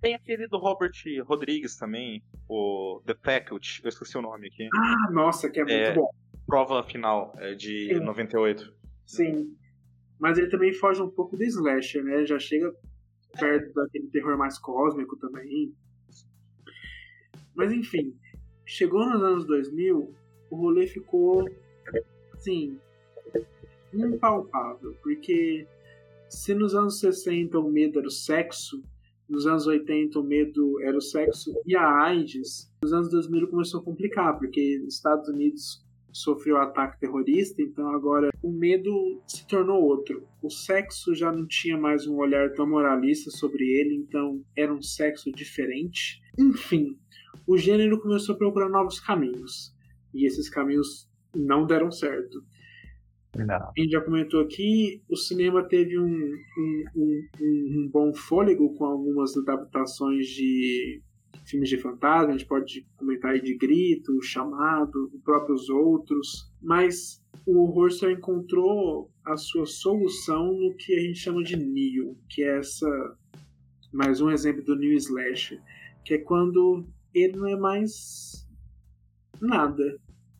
Tem aquele do Robert Rodrigues também, o The Faculty, eu esqueci o nome aqui. Ah, nossa, que é muito É. bom. Prova final, é de Sim. 98. Sim. Mas ele também foge um pouco do slasher, né? Já chega perto daquele terror mais cósmico também. Mas enfim, chegou nos anos 2000, o rolê ficou, assim, impalpável. Porque se nos anos 60 o medo era o sexo, nos anos 80 o medo era o sexo e a AIDS, nos anos 2000 começou a complicar, porque os Estados Unidos sofreu ataque terrorista, então agora o medo se tornou outro. O sexo já não tinha mais um olhar tão moralista sobre ele, então era um sexo diferente. Enfim, o gênero começou a procurar novos caminhos, e esses caminhos não deram certo. Não. A gente já comentou aqui, o cinema teve um, um, um, um- bom fôlego com algumas adaptações de filmes de fantasma, a gente pode comentar aí de Grito, Chamado, os próprios outros, mas o horror só encontrou a sua solução no que a gente chama de Neo, que é essa mais um exemplo do New Slasher, que é quando ele não é mais nada.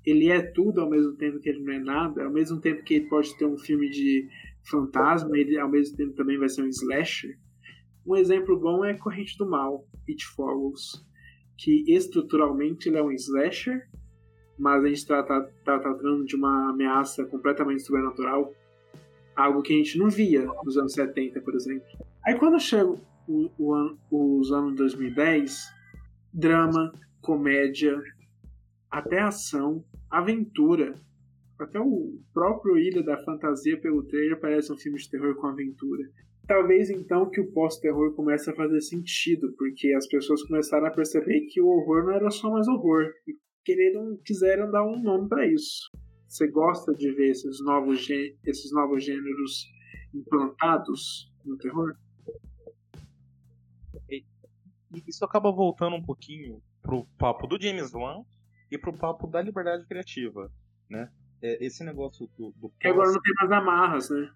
Ele é tudo ao mesmo tempo que ele não é nada, ao mesmo tempo que ele pode ter um filme de fantasma, ele ao mesmo tempo também vai ser um slasher. Um exemplo bom é Corrente do Mal, It Follows, que estruturalmente ele é um slasher, mas a gente está tá, tá tratando de uma ameaça completamente sobrenatural, algo que a gente não via nos anos 70, por exemplo. Aí quando chega o, o an- os anos 2010, drama, comédia, até ação, aventura. Até o próprio Ilha da Fantasia pelo trailer parece um filme de terror com aventura. Talvez então que o pós-terror comece a fazer sentido, porque as pessoas começaram a perceber que o horror não era só mais horror, e quereram, quiseram dar um nome para isso. Você gosta de ver esses novos, esses novos gêneros implantados no terror? Isso acaba voltando um pouquinho pro papo do James Wan e pro papo da liberdade criativa, né? É, esse negócio do, do Que agora não tem mais amarras, né?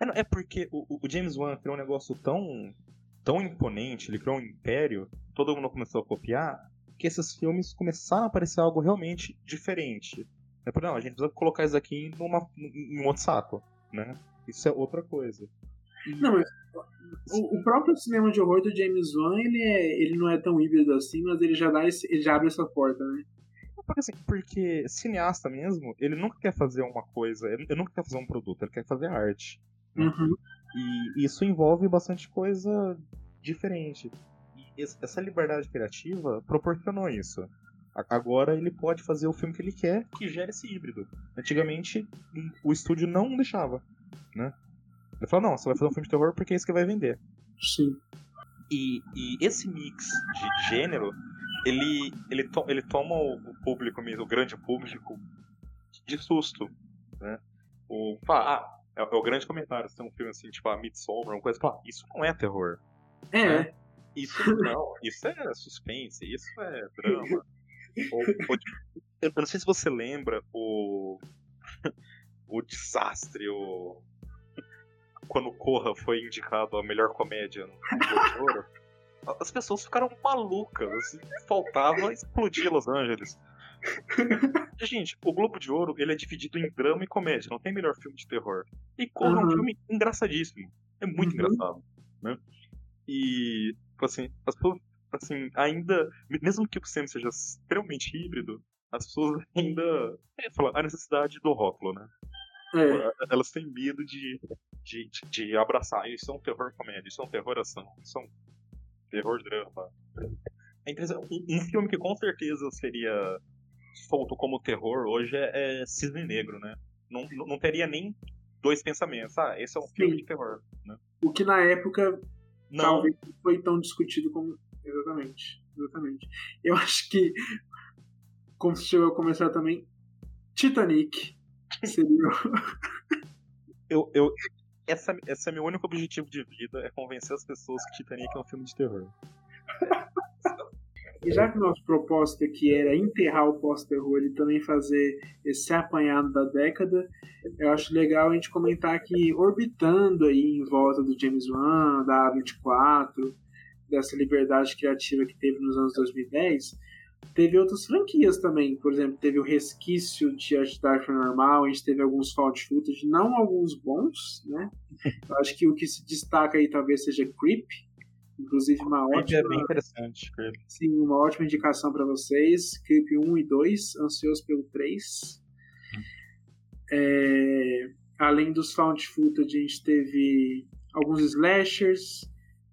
É, é porque o, o James Wan criou um negócio tão, tão imponente, ele criou um império, todo mundo começou a copiar, que esses filmes começaram a parecer algo realmente diferente. É por não, a gente precisa colocar isso aqui numa, em um outro saco, né? Isso é outra coisa. Não, mas o, o próprio cinema de horror do James Wan, ele, é, ele não é tão híbrido assim, mas ele já, dá esse, ele já abre essa porta, né? Porque, assim, porque cineasta mesmo, ele nunca quer fazer uma coisa, ele ele nunca quer fazer um produto, ele quer fazer arte. Uhum. E isso envolve bastante coisa diferente. E es- essa liberdade criativa proporcionou isso. Agora ele pode fazer o filme que ele quer, que gera esse híbrido. Antigamente, o estúdio não deixava, né? Ele falou, não, você vai fazer um filme de terror porque é isso que vai vender. Sim. E, e esse mix de gênero, ele, ele, to- ele toma o público mesmo, o grande público, de susto, né? O, ah, é, é o grande comentário. Se tem um filme assim, tipo, a Midsommar, uma coisa, fala, isso não é terror. É, Isso não, isso é suspense, isso é drama. Ou- ou, eu não sei se você lembra o. o desastre, o. Quando Corra foi indicado a melhor comédia no Globo de Ouro. As pessoas ficaram malucas, assim, faltava explodir Los Angeles. Gente, o Globo de Ouro ele é dividido em drama e comédia, não tem melhor filme de terror. E Corra é um Uhum. filme engraçadíssimo. É muito Uhum. engraçado, né? E, tipo assim, as pessoas, assim, ainda, mesmo que o cinema seja extremamente híbrido, as pessoas ainda, é, a necessidade do rótulo, né? é. Elas têm medo de, de, de, de abraçar, isso é um terror comédia, isso é um terror ação, isso é um terror drama. É um, filme que com certeza seria solto como terror hoje é, é Cisne Negro, né? Não, não teria nem dois pensamentos, ah, esse é um filme Sim. de terror, né? O que na época Não, talvez não foi tão discutido como. Exatamente. Exatamente. Eu acho que, como chegou a começar também, Titanic seria. eu, eu, essa, esse é meu único objetivo de vida, é convencer as pessoas que Titanic é um filme de terror. E já que nosso propósito aqui era enterrar o pós-terror e também fazer esse apanhado da década, eu acho legal a gente comentar que orbitando aí em volta do James Wan, da A24, dessa liberdade criativa que teve nos anos 2010, teve outras franquias também. Por exemplo, teve o resquício de Dark Normal, a gente teve alguns found footage, não alguns bons, né? Eu acho que o que se destaca aí talvez seja Creep, inclusive uma ótima... É bem interessante. Creep. Sim, uma ótima indicação para vocês. Creep 1 e 2, ansioso pelo 3. É, além dos found footage, a gente teve alguns slashers,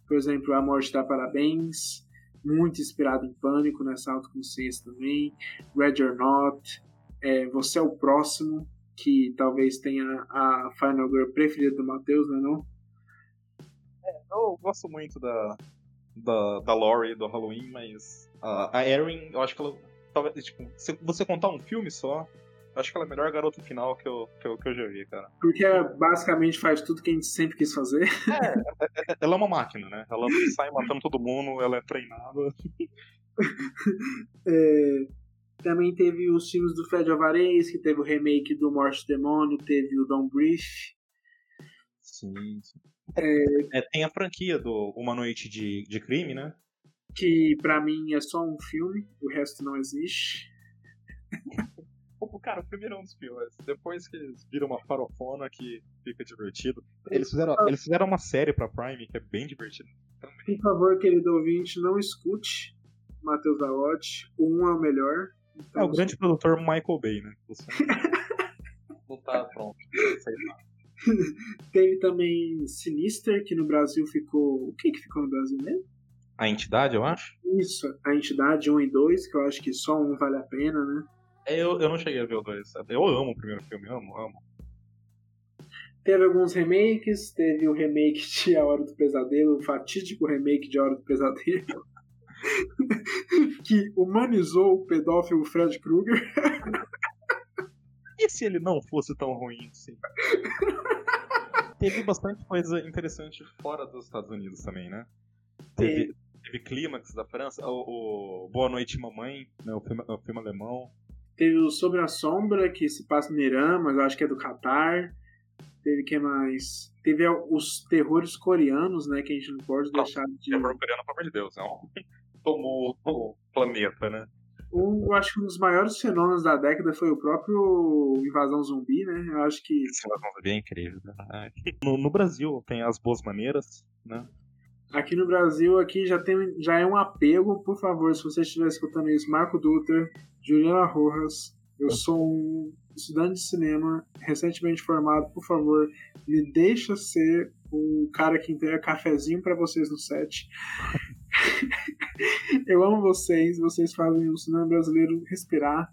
por exemplo, A Morte dá Parabéns, muito inspirado em Pânico, nessa autoconsciência também. Red or Not, é, Você é o Próximo, que talvez tenha a Final Girl preferida do Matheus, não é? Eu gosto muito da, da, da do Halloween, mas a, Erin, eu acho que ela. Talvez, tipo, se você contar um filme só, acho que ela é a melhor garota final que eu, que eu, que eu já vi, cara. Porque ela basicamente faz tudo que a gente sempre quis fazer. Ela é uma máquina, né? Ela sai matando todo mundo, ela é treinada. É, também teve os filmes do Fred Alvarez, que teve o remake do Morte Demônio, teve o Don't Brief. Sim, sim. É, tem a franquia do Uma Noite de, de Crime, né? que pra mim é só um filme, o resto não existe. Pô, Cara, o primeiro é um dos piores. Depois que eles viram uma farofona que fica divertido. Eles fizeram, eles fizeram uma série pra Prime que é bem divertida. Por favor, querido ouvinte, não escute Matheus Dalotti. O um é o melhor. Então, É o grande produtor Michael Bay, né? Você não tá pronto. Sei lá. Teve também Sinister, que no Brasil ficou. O que, que ficou no Brasil mesmo? A entidade, eu acho? Isso, a entidade 1 e 2, que eu acho que só um vale a pena, né? É, Eu, eu não cheguei a ver o dois. Eu amo o primeiro filme, amo, amo. Teve alguns remakes, teve o remake de A Hora do Pesadelo, o fatídico remake de A Hora do Pesadelo, que humanizou o pedófilo Fred Krueger. E se ele não fosse tão ruim assim? Teve bastante coisa interessante fora dos Estados Unidos também, né? Teve, teve Clímax da França, o, o Boa Noite Mamãe, né? o, filme, o filme alemão. Teve o Sobre a Sombra, que se passa no Irã, mas eu acho que é do Catar. Teve que mais? Teve os terrores coreanos, né? Que a gente não pode deixar de. Terror coreano, pelo amor de Deus, não. Tomou o planeta, né? Um, eu acho que um dos maiores fenômenos da década foi o próprio Invasão Zumbi, né? Eu acho que Esse negócio é incrível. né? No, no Brasil tem as boas maneiras, né? Aqui no Brasil aqui já, tem, já é um apelo. Por favor, se você estiver escutando isso, Marco Dutra, Juliana Rojas, eu sou um estudante de cinema recentemente formado. Por favor, me deixa ser o cara que entrega cafezinho para vocês no set. eu amo vocês, vocês fazem o cinema brasileiro respirar.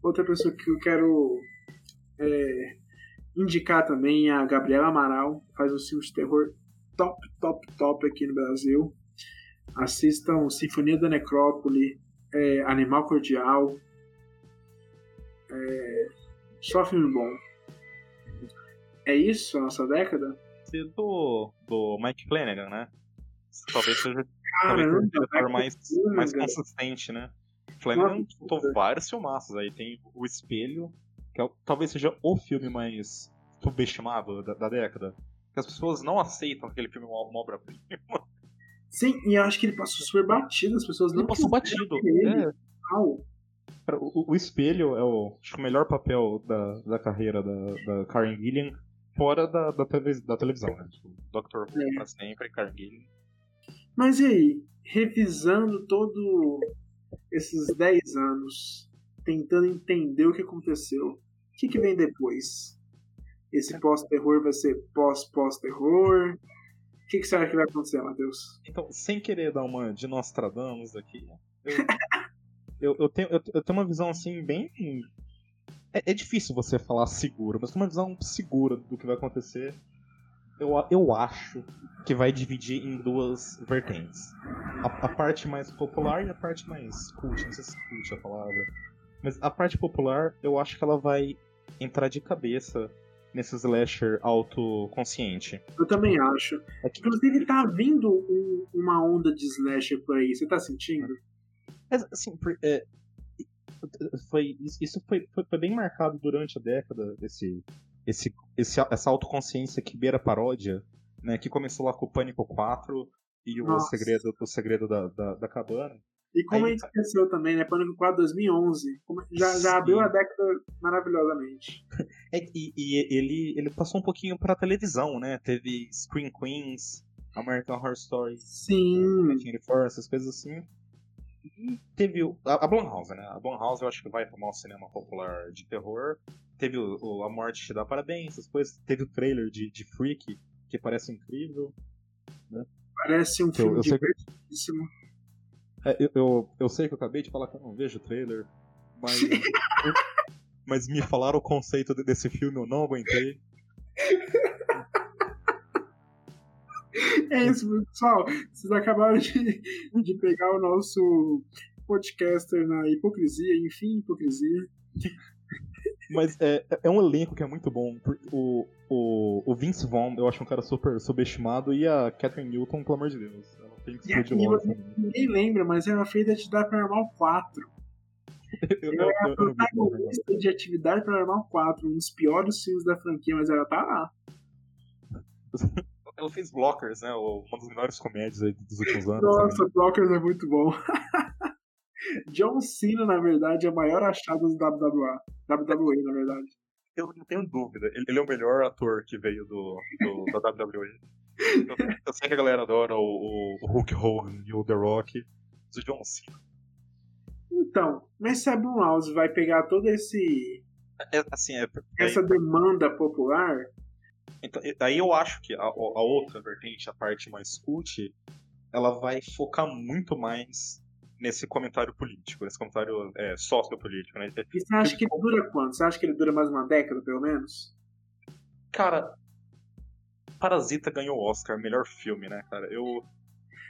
Outra pessoa que eu quero é, indicar também é a Gabriela Amaral, faz um filme de terror top, top, top aqui no Brasil. Assistam Sinfonia da Necrópole, é, Animal Cordial. É, só filme bom. É isso a nossa década? Ser do, do Mike Flanagan, né? Talvez seja talvez Caramba, seja o diretor mais, mais consistente, né? Flanagan soltou vários filmaços. Aí tem O Espelho, que é talvez seja o filme mais subestimado da, da década. Que as pessoas não aceitam aquele filme uma, uma obra-prima. Sim, e eu acho que ele passou super batido, as pessoas Ele não passou batido. ele. É, O, o Espelho é o, acho que o melhor papel da, da carreira da, da Karen Gillian fora da, da, televis- da televisão, né? Tipo, Dr. Who É. pra sempre, Karen Gillian. Mas e aí, revisando todo esses 10 anos, tentando entender o que aconteceu, o que, que vem depois? Esse pós-terror vai ser pós-pós-terror? O que, que você acha que vai acontecer, Matheus? Então, sem querer dar uma de Nostradamus aqui, eu, eu, eu tenho, eu, eu tenho uma visão assim bem. É, é difícil você falar seguro, mas tem uma visão segura do que vai acontecer. Eu, eu acho que vai dividir em duas vertentes. A, a parte mais popular e a parte mais cult, não sei se cult é a palavra. Mas a parte popular, eu acho que ela vai entrar de cabeça nesse slasher autoconsciente. Eu também acho. É que- Inclusive, tá vindo um- uma onda de slasher por aí, você tá sentindo? Mas, assim, por- é, foi, isso isso foi, foi, foi bem marcado durante a década, esse, esse, esse, essa autoconsciência que beira paródia, né, que começou lá com o Pânico 4 e o Nossa. segredo, o segredo da, da, da cabana. E como Aí- a gente esqueceu também, né? Pânico 4 2011. Como- Já, já abriu a década maravilhosamente. É, e, e ele, ele passou um pouquinho pra televisão, né? Teve Screen Queens, American Horror Story, Sim. 24, essas coisas assim. E teve o, a, a Blumhouse, né? A Blumhouse eu acho que vai tomar o cinema popular de terror. Teve o, o A Morte Te Dá Parabéns, essas coisas. Teve o trailer de, de Freak, que parece incrível. Parece um eu- filme eu sei que- divertidíssimo. É, eu, eu, eu sei que eu acabei de falar que eu não vejo o trailer, mas. mas me falaram o conceito de- desse filme, eu não aguentei. É isso, pessoal. Vocês acabaram de, de pegar o nosso podcaster na hipocrisia, enfim, hipocrisia. Mas é, é um elenco que é muito bom. O, o, o Vince Vaughn, eu acho um cara super subestimado, e a Catherine Newton, pelo amor de Deus. Tem que E aqui logo. você- Ninguém lembra, mas ela fez Atividade Paranormal 4. Eu, eu, Ela é eu, a eu protagonista de Atividade Paranormal 4, um dos piores filmes da franquia, mas ela tá lá. Ela fez Blockers, né? Uma das melhores comédias aí dos últimos anos. Nossa, né? Blockers é muito bom. John Cena, na verdade, é o maior achado do WWE. WWE, na verdade. Eu não tenho dúvida. Ele, é o melhor ator que veio do, do- da WWE. Eu, eu sei que a galera adora o, o, o Hulk Hogan e o The Rock. Mas o John Cena. Então, mas se a Blumhouse vai pegar todo esse É, assim, é, essa demanda popular, Então, e- aí eu acho que a, a outra vertente, a parte mais cult, ela vai focar muito mais nesse comentário político, nesse comentário é, sociopolítico, né? e você acha que ele dura quanto? Você acha que ele dura mais uma década, pelo menos? Cara, Parasita ganhou o Oscar, melhor filme, né, cara? Eu.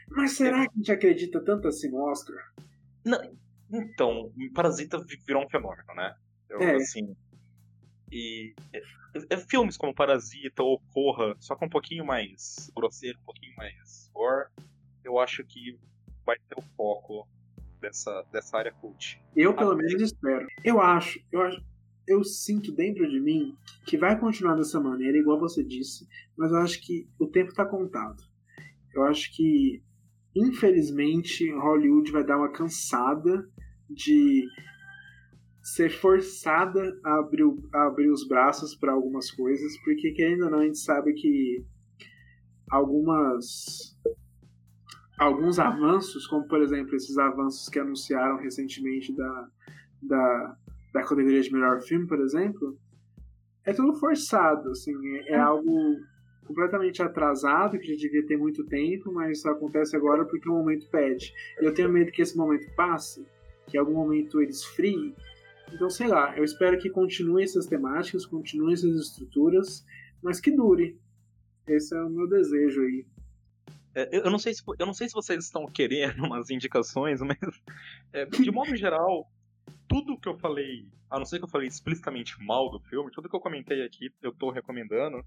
Mas será que a gente acredita tanto assim no Oscar? Então, Parasita vi- virou um fenômeno, né? Eu, É. assim. E é, é filmes como Parasita ou Corra, só que um pouquinho mais grosseiro, um pouquinho mais gore, eu acho que vai ter o foco dessa, dessa área cult. Eu, pelo Ah, menos, espero. Eu acho, eu acho, eu sinto dentro de mim que vai continuar dessa maneira, igual você disse, mas eu acho que o tempo tá contado. Eu acho que, infelizmente, Hollywood vai dar uma cansada de ser forçada a abrir, a abrir os braços para algumas coisas, porque querendo ou não, a gente sabe que algumas alguns avanços, como por exemplo esses avanços que anunciaram recentemente da, da, da categoria de melhor filme, por exemplo, é tudo forçado, assim, é, é algo completamente atrasado, que já devia ter muito tempo, mas só acontece agora porque o momento pede. Eu tenho medo que esse momento passe, que em algum momento ele esfrie. Então, sei lá, eu espero que continue essas temáticas, continue essas estruturas, mas que dure. Esse é o meu desejo aí. É, eu, não sei se, eu não sei se vocês estão querendo umas indicações, mas é, de modo geral, tudo que eu falei, a não ser que eu falei explicitamente mal do filme, tudo que eu comentei aqui eu tô recomendando.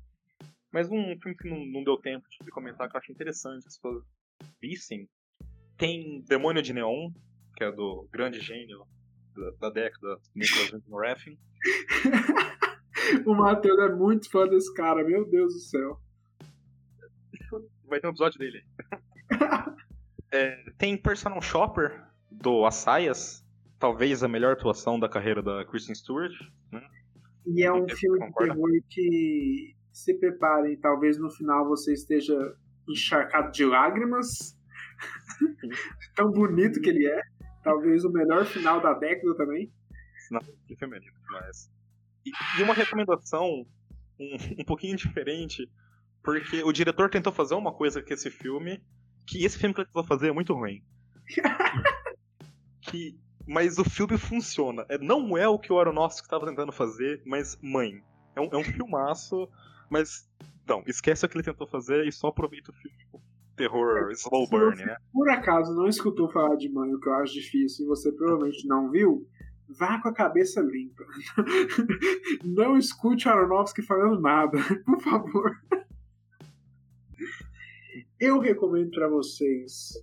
Mas um filme que não, não deu tempo de comentar, que eu acho interessante as pessoas vissem, tem Demônio de Neon, que é do grande gênio da, da década, Nicholas Winding Refn. o Matheus é muito fã desse cara, meu Deus do céu. Vai ter um episódio dele. é, tem Personal Shopper, do Assayas, talvez a melhor atuação da carreira da Kristen Stewart. Né? E é um filme de terror que se preparem, talvez no final você esteja encharcado de lágrimas. Tão bonito que ele é. Talvez o melhor final da década também. Não, que lindo demais. E, e uma recomendação um, um pouquinho diferente, porque o diretor tentou fazer uma coisa com esse filme, que esse filme que ele tentou fazer é muito ruim. que, mas o filme funciona. É, não é o que o Aronofsky estava tentando fazer, mas, mãe, é um, é um filmaço, mas, não, esquece o que ele tentou fazer e só aproveita o filme terror, slow Se burn, você, né? por acaso, não escutou falar de Mãe, o que eu acho difícil, e você provavelmente não viu, vá com a cabeça limpa. Não escute o Aronofsky falando nada, por favor. Eu recomendo para vocês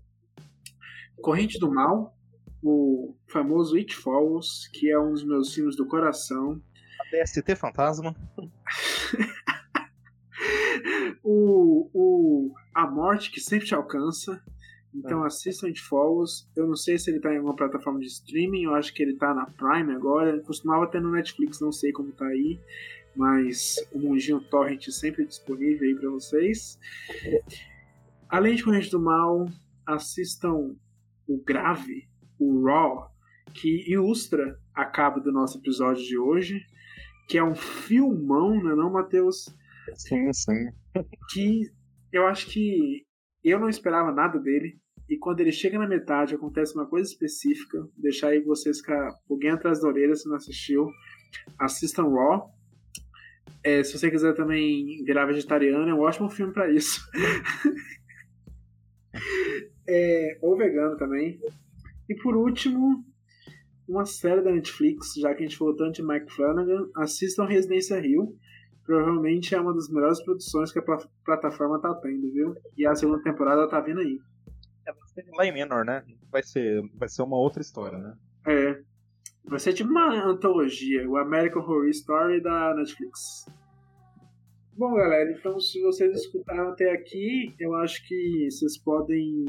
Corrente do Mal, o famoso It Follows, que é um dos meus filmes do coração. A DST Fantasma. o, o A Morte que sempre te alcança. Então assistam It Follows. Eu não sei se ele tá em alguma plataforma de streaming, eu acho que ele tá na Prime agora. Ele costumava ter no Netflix, não sei como tá aí. Mas o Mundinho Torrent sempre disponível aí pra vocês. Além de Corrente do Mal, assistam o Grave, o Raw, que ilustra a cabo do nosso episódio de hoje. Que é um filmão, né, não, Matheus? Sim, sim. que eu acho que eu não esperava nada dele. E quando ele chega na metade, acontece uma coisa específica. Deixar aí vocês ficar alguém atrás da orelha se não assistiu. Assistam Raw. É, se você quiser também virar vegetariano, é um ótimo filme para isso. É, ou vegano também. E por último, uma série da Netflix, já que a gente falou tanto de Mike Flanagan, assistam Residência Rio. Provavelmente é uma das melhores produções que a pla- plataforma tá tendo, viu? E a segunda temporada tá vindo aí. É, vai ser lá em Menor, né? Vai ser, vai ser uma outra história, né? É. Vai ser tipo uma antologia, o American Horror Story da Netflix. Bom, galera, então se vocês escutaram até aqui, eu acho que vocês podem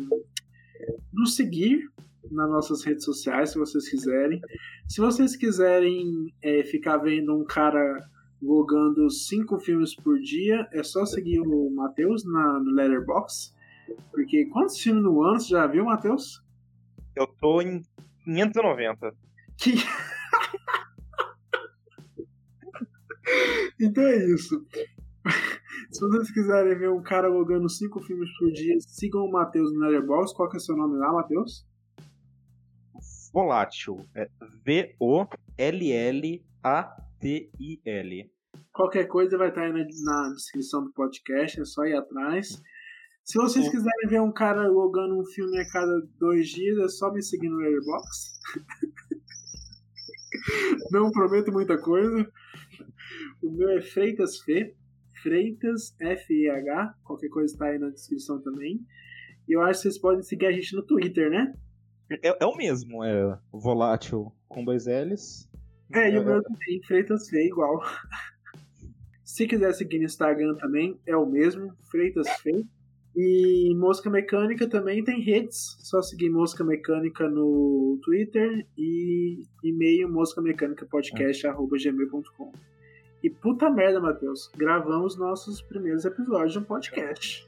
nos seguir nas nossas redes sociais, se vocês quiserem. Se vocês quiserem é, ficar vendo um cara logando cinco filmes por dia, é só seguir o Matheus na, no Letterboxd. Porque quantos filmes no ano você já viu, Matheus? Eu tô em 590. Que... então é isso. Se vocês quiserem ver um cara logando cinco filmes por dia, sigam o Matheus no Letterboxd. Qual que é o seu nome lá, Matheus? Volátil. É V-O-L-L-A-T-I-L. Qualquer coisa vai estar aí na, na descrição do podcast, é só ir atrás. Se vocês Sim. quiserem ver um cara logando um filme a cada dois dias, é só me seguir no Letterboxd. Não prometo muita coisa. O meu é Freitas Fê. Freitas F-E-H. Qualquer coisa está aí na descrição também. E eu acho que vocês podem seguir a gente no Twitter, né? É, é o mesmo, é volátil com dois L's. É, e o meu também, Freitas Fê, igual. Se quiser seguir no Instagram também, é o mesmo, Freitas Fê. E Mosca Mecânica também tem redes, só seguir Mosca Mecânica no Twitter e e-mail moscamecanicapodcast.gmail.com. E puta merda, Matheus, gravamos nossos primeiros episódios de um podcast.